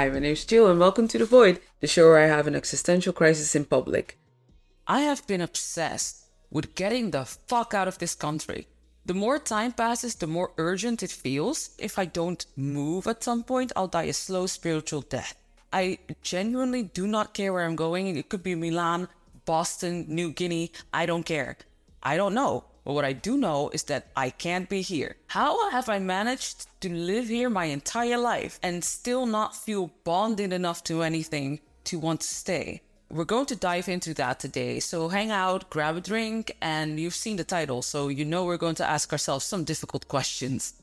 Hi, my name's Jill, and welcome to The Void, the show where I have an existential crisis in public. I have been obsessed with getting the fuck out of this country. The more time passes, the more urgent it feels. If I don't move at some point, I'll die a slow spiritual death. I genuinely do not care where I'm going. It could be Milan, Boston, New Guinea. I don't care. I don't know. But what I do know is that I can't be here. How have I managed to live here my entire life and still not feel bonded enough to anything to want to stay? We're going to dive into that today. So hang out, grab a drink, and you've seen the title, so you know we're going to ask ourselves some difficult questions.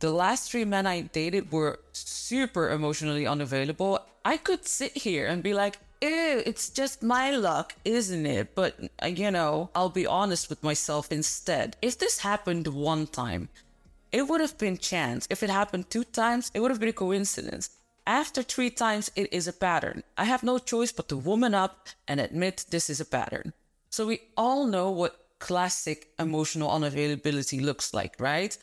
The last three men I dated were super emotionally unavailable. I could sit here and be like, ew, it's just my luck, isn't it? But, uh, you know, I'll be honest with myself instead. If this happened one time, it would have been chance. If it happened two times, it would have been a coincidence. After three times, it is a pattern. I have no choice but to woman up and admit this is a pattern. So we all know what classic emotional unavailability looks like, right?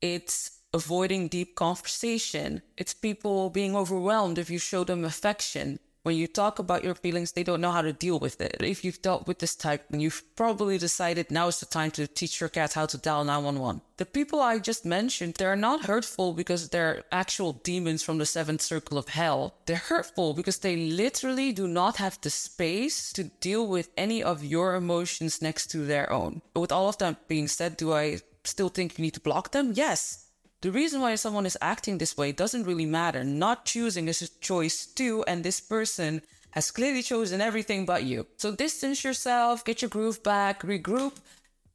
It's avoiding deep conversation. It's people being overwhelmed if you show them affection when you talk about your feelings, they don't know how to deal with it. If you've dealt with this type, then you've probably decided now is the time to teach your cat how to dial 911. The people I just mentioned, they're not hurtful because they're actual demons from the seventh circle of hell. They're hurtful because they literally do not have the space to deal with any of your emotions next to their own. With all of that being said, do I still think you need to block them? Yes. The reason why someone is acting this way doesn't really matter. Not choosing is a choice too, and this person has clearly chosen everything but you. So distance yourself, get your groove back, regroup,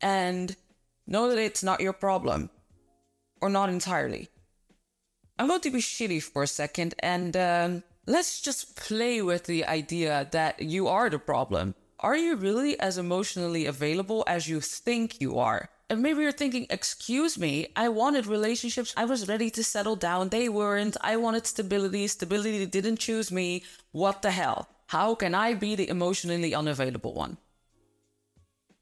and know that it's not your problem. Or not entirely. I'm going to be shitty for a second and um, let's just play with the idea that you are the problem. Are you really as emotionally available as you think you are? And maybe you're thinking, excuse me, I wanted relationships. I was ready to settle down. They weren't. I wanted stability. Stability didn't choose me. What the hell? How can I be the emotionally unavailable one?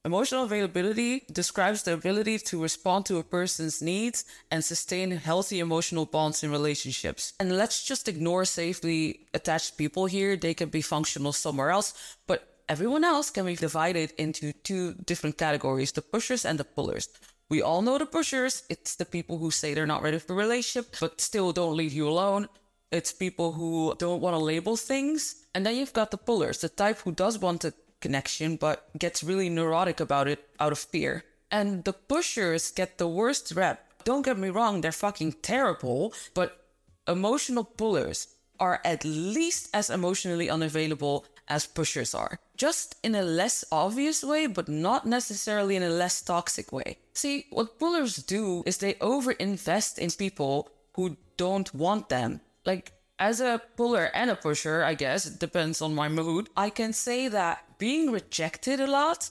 Emotional availability describes the ability to respond to a person's needs and sustain healthy emotional bonds in relationships. And let's just ignore safely attached people here. They can be functional somewhere else, but everyone else can be divided into two different categories the pushers and the pullers. We all know the pushers. It's the people who say they're not ready for a relationship, but still don't leave you alone. It's people who don't want to label things. And then you've got the pullers, the type who does want a connection, but gets really neurotic about it out of fear. And the pushers get the worst rep. Don't get me wrong, they're fucking terrible, but emotional pullers are at least as emotionally unavailable as pushers are. Just in a less obvious way, but not necessarily in a less toxic way. See, what pullers do is they overinvest in people who don't want them. Like, as a puller and a pusher, I guess, it depends on my mood, I can say that being rejected a lot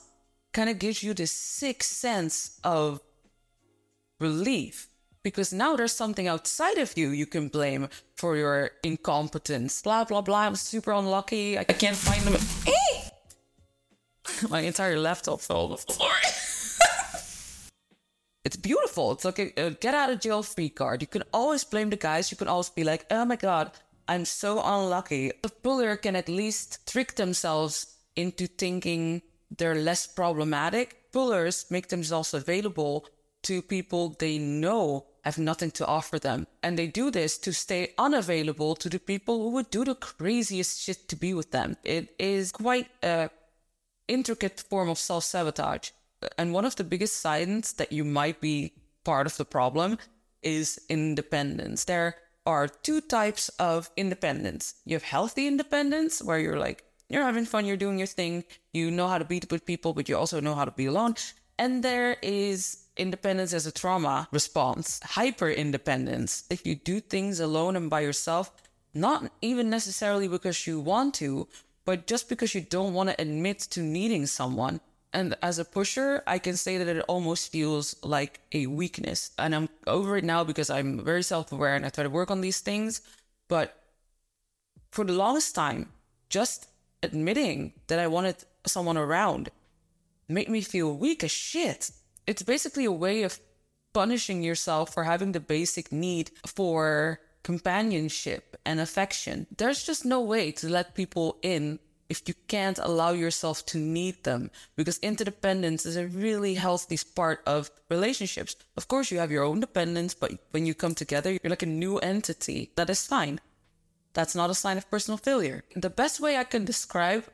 kind of gives you this sick sense of relief because now there's something outside of you you can blame for your incompetence. Blah, blah, blah. I'm super unlucky. I, I can't find them. Eh, My entire laptop fell on the floor. it's beautiful. It's like a, a get out of jail free card. You can always blame the guys. You can always be like, oh my god, I'm so unlucky. The puller can at least trick themselves into thinking they're less problematic. Pullers make themselves available to people they know have nothing to offer them. And they do this to stay unavailable to the people who would do the craziest shit to be with them. It is quite a intricate form of self-sabotage. And one of the biggest signs that you might be part of the problem is independence. There are two types of independence. You have healthy independence, where you're like, you're having fun, you're doing your thing, you know how to be with people, but you also know how to be alone. And there is independence as a trauma response, hyper independence. If you do things alone and by yourself, not even necessarily because you want to, but just because you don't want to admit to needing someone. And as a pusher, I can say that it almost feels like a weakness. And I'm over it now because I'm very self aware and I try to work on these things. But for the longest time, just admitting that I wanted someone around made me feel weak as shit it's basically a way of punishing yourself for having the basic need for companionship and affection. There's just no way to let people in if you can't allow yourself to need them because interdependence is a really healthy part of relationships. Of course, you have your own dependence, but when you come together, you're like a new entity. That is fine. That's not a sign of personal failure. The best way I can describe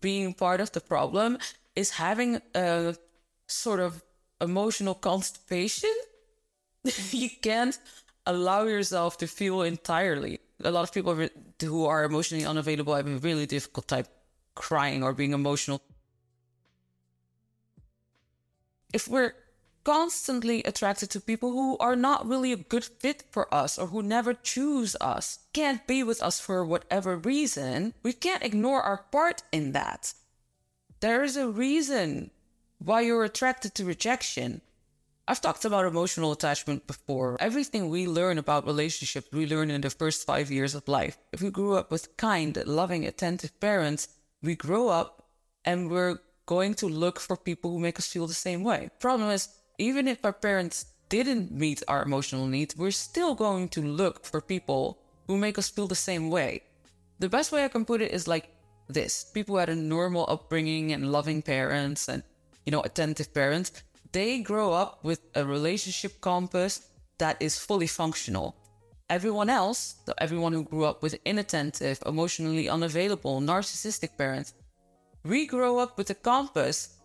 being part of the problem is having a sort of emotional constipation. you can't allow yourself to feel entirely a lot of people who are emotionally unavailable have a really difficult time crying or being emotional. If we're constantly attracted to people who are not really a good fit for us or who never choose us, can't be with us for whatever reason, we can't ignore our part in that. There is a reason why you're attracted to rejection. I've talked about emotional attachment before. Everything we learn about relationships, we learn in the first five years of life. If we grew up with kind, loving, attentive parents, we grow up and we're going to look for people who make us feel the same way. Problem is, even if our parents didn't meet our emotional needs, we're still going to look for people who make us feel the same way. The best way I can put it is like this people who had a normal upbringing and loving parents and, you know, attentive parents they grow up with a relationship compass that is fully functional. Everyone else, everyone who grew up with inattentive, emotionally unavailable, narcissistic parents, we grow up with a compass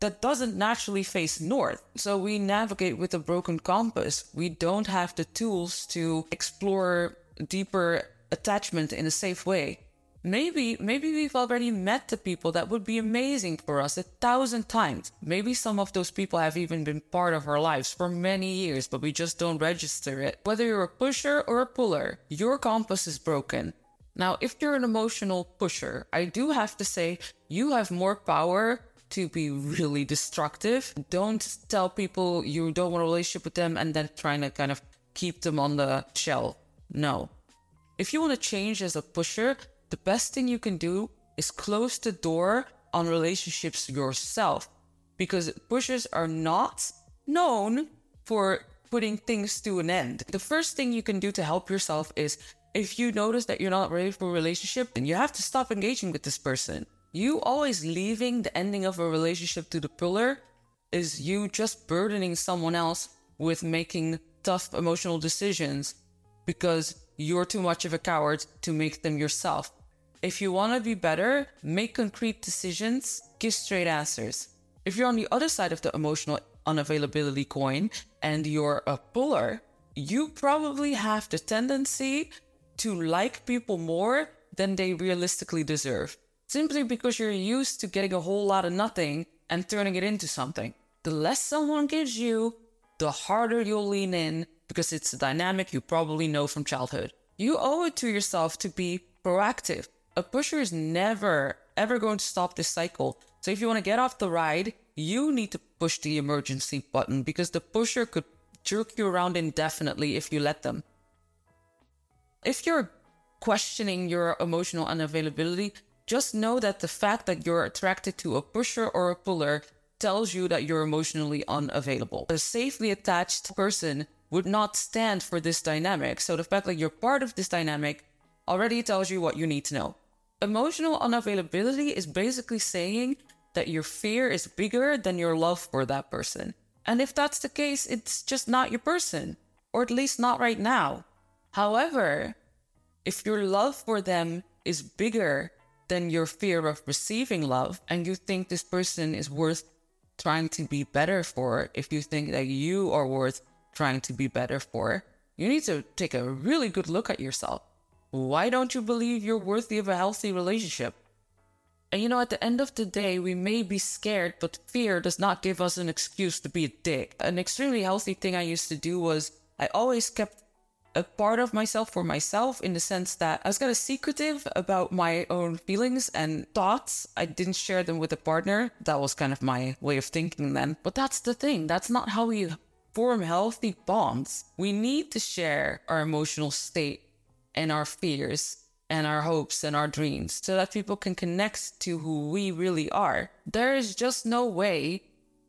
that doesn't naturally face north. So we navigate with a broken compass. We don't have the tools to explore deeper attachment in a safe way maybe maybe we've already met the people that would be amazing for us a thousand times. Maybe some of those people have even been part of our lives for many years but we just don't register it. Whether you're a pusher or a puller your compass is broken. Now if you're an emotional pusher i do have to say you have more power to be really destructive. Don't tell people you don't want a relationship with them and then trying to kind of keep them on the shelf no. If you want to change as a pusher the best thing you can do is close the door on relationships yourself because pushers are not known for putting things to an end. The first thing you can do to help yourself is if you notice that you're not ready for a relationship, then you have to stop engaging with this person. You always leaving the ending of a relationship to the puller is you just burdening someone else with making tough emotional decisions because you're too much of a coward to make them yourself. If you want to be better, make concrete decisions, give straight answers. If you're on the other side of the emotional unavailability coin and you're a puller, you probably have the tendency to like people more than they realistically deserve. Simply because you're used to getting a whole lot of nothing and turning it into something. The less someone gives you, the harder you'll lean in because it's a dynamic you probably know from childhood. You owe it to yourself to be proactive, a pusher is never, ever going to stop this cycle. So if you want to get off the ride, you need to push the emergency button because the pusher could jerk you around indefinitely if you let them. If you're questioning your emotional unavailability, just know that the fact that you're attracted to a pusher or a puller tells you that you're emotionally unavailable. A safely attached person would not stand for this dynamic. So the fact that you're part of this dynamic already tells you what you need to know. Emotional unavailability is basically saying that your fear is bigger than your love for that person. And if that's the case, it's just not your person, or at least not right now. However, if your love for them is bigger than your fear of receiving love, and you think this person is worth trying to be better for, if you think that you are worth trying to be better for, you need to take a really good look at yourself. Why don't you believe you're worthy of a healthy relationship? And you know, at the end of the day, we may be scared, but fear does not give us an excuse to be a dick. An extremely healthy thing I used to do was I always kept a part of myself for myself in the sense that I was kind of secretive about my own feelings and thoughts. I didn't share them with a partner. That was kind of my way of thinking then. But that's the thing. That's not how we form healthy bonds. We need to share our emotional state and our fears and our hopes and our dreams so that people can connect to who we really are. There is just no way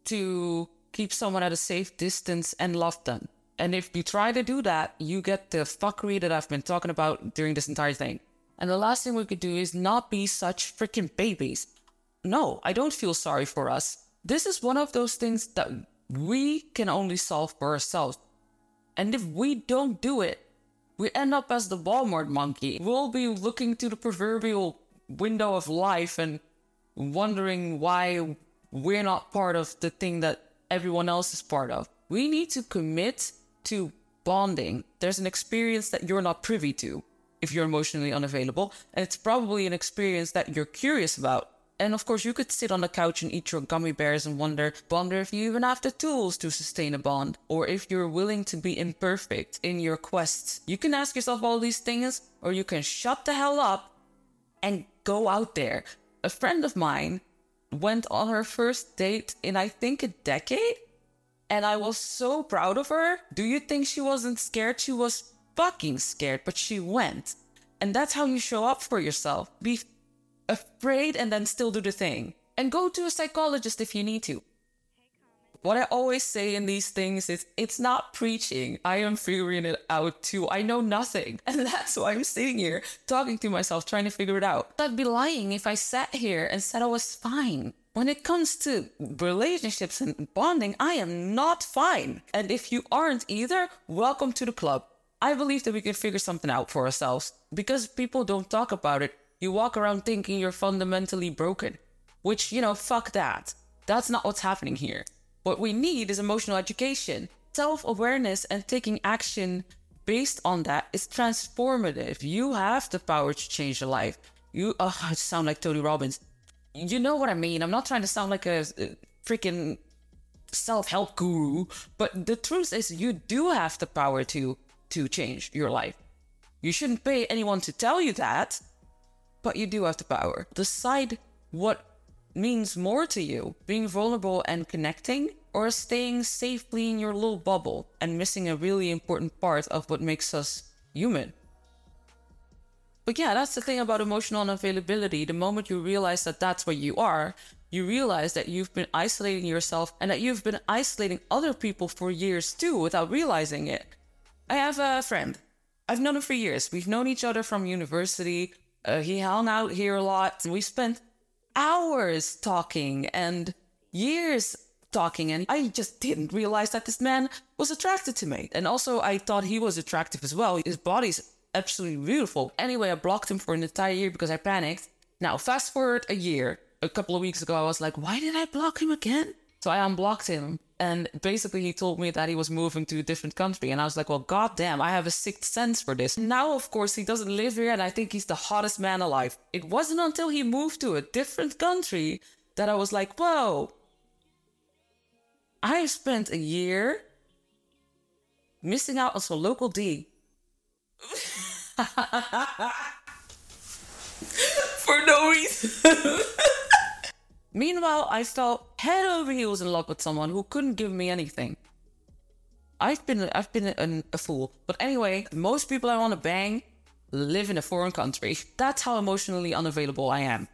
to keep someone at a safe distance and love them. And if you try to do that, you get the fuckery that I've been talking about during this entire thing. And the last thing we could do is not be such freaking babies. No, I don't feel sorry for us. This is one of those things that we can only solve for ourselves. And if we don't do it, we end up as the Walmart monkey. We'll be looking to the proverbial window of life and wondering why we're not part of the thing that everyone else is part of. We need to commit to bonding. There's an experience that you're not privy to if you're emotionally unavailable, and it's probably an experience that you're curious about. And of course, you could sit on the couch and eat your gummy bears and wonder, wonder if you even have the tools to sustain a bond, or if you're willing to be imperfect in your quests. You can ask yourself all these things, or you can shut the hell up and go out there. A friend of mine went on her first date in, I think, a decade, and I was so proud of her. Do you think she wasn't scared? She was fucking scared, but she went. And that's how you show up for yourself. Be afraid and then still do the thing. And go to a psychologist if you need to. What I always say in these things is it's not preaching. I am figuring it out too. I know nothing. And that's why I'm sitting here talking to myself, trying to figure it out. I'd be lying if I sat here and said I was fine. When it comes to relationships and bonding, I am not fine. And if you aren't either, welcome to the club. I believe that we can figure something out for ourselves because people don't talk about it. You walk around thinking you're fundamentally broken, which, you know, fuck that. That's not what's happening here. What we need is emotional education. Self awareness and taking action based on that is transformative. You have the power to change your life. You, oh, I sound like Tony Robbins. You know what I mean. I'm not trying to sound like a, a freaking self help guru, but the truth is, you do have the power to to change your life. You shouldn't pay anyone to tell you that, but you do have the power. Decide what means more to you being vulnerable and connecting, or staying safely in your little bubble and missing a really important part of what makes us human. But yeah, that's the thing about emotional unavailability. The moment you realize that that's where you are, you realize that you've been isolating yourself and that you've been isolating other people for years too without realizing it. I have a friend. I've known him for years. We've known each other from university. Uh, he hung out here a lot. We spent hours talking and years talking, and I just didn't realize that this man was attracted to me. And also, I thought he was attractive as well. His body's absolutely beautiful. Anyway, I blocked him for an entire year because I panicked. Now, fast forward a year. A couple of weeks ago, I was like, why did I block him again? So I unblocked him. And basically, he told me that he was moving to a different country. And I was like, well, goddamn, I have a sixth sense for this. Now, of course, he doesn't live here, and I think he's the hottest man alive. It wasn't until he moved to a different country that I was like, whoa. I spent a year missing out on some local D. for no reason. Meanwhile, I felt head over heels in love with someone who couldn't give me anything. I've been I've been a, fool, but anyway, most people I want to bang live in a foreign country. That's how emotionally unavailable I am.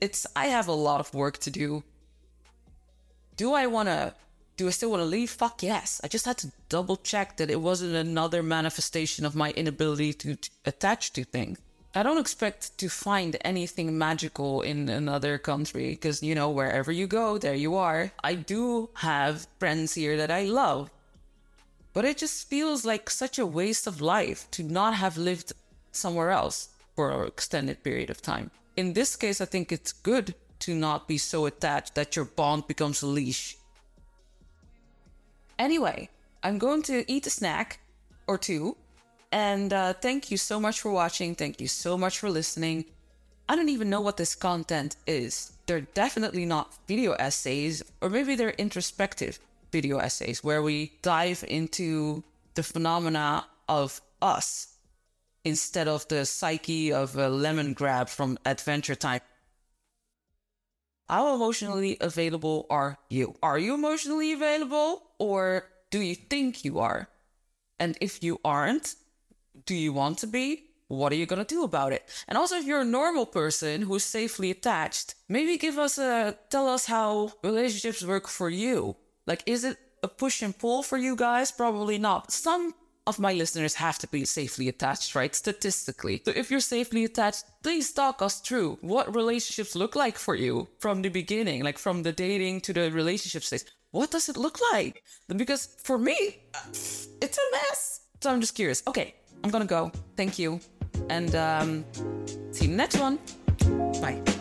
It's I have a lot of work to do. Do I want to? Do I still want to leave? Fuck yes. I just had to double check that it wasn't another manifestation of my inability to, to attach to things. I don't expect to find anything magical in another country because, you know, wherever you go, there you are. I do have friends here that I love. But it just feels like such a waste of life to not have lived somewhere else for an extended period of time. In this case, I think it's good to not be so attached that your bond becomes a leash. Anyway, I'm going to eat a snack or two and uh, thank you so much for watching. Thank you so much for listening. I don't even know what this content is. They're definitely not video essays, or maybe they're introspective video essays where we dive into the phenomena of us instead of the psyche of a Lemongrab from Adventure Time. How emotionally available are you? Are you emotionally available or do you think you are? And if you aren't, do you want to be? What are you gonna do about it? And also, if you're a normal person who's safely attached, maybe give us a tell us how relationships work for you. Like, is it a push and pull for you guys? Probably not. Some of my listeners have to be safely attached, right? Statistically. So if you're safely attached, please talk us through what relationships look like for you from the beginning, like from the dating to the relationship stage. What does it look like? Because for me, it's a mess. So I'm just curious. Okay, I'm gonna go. Thank you. And um, see you next one. Bye.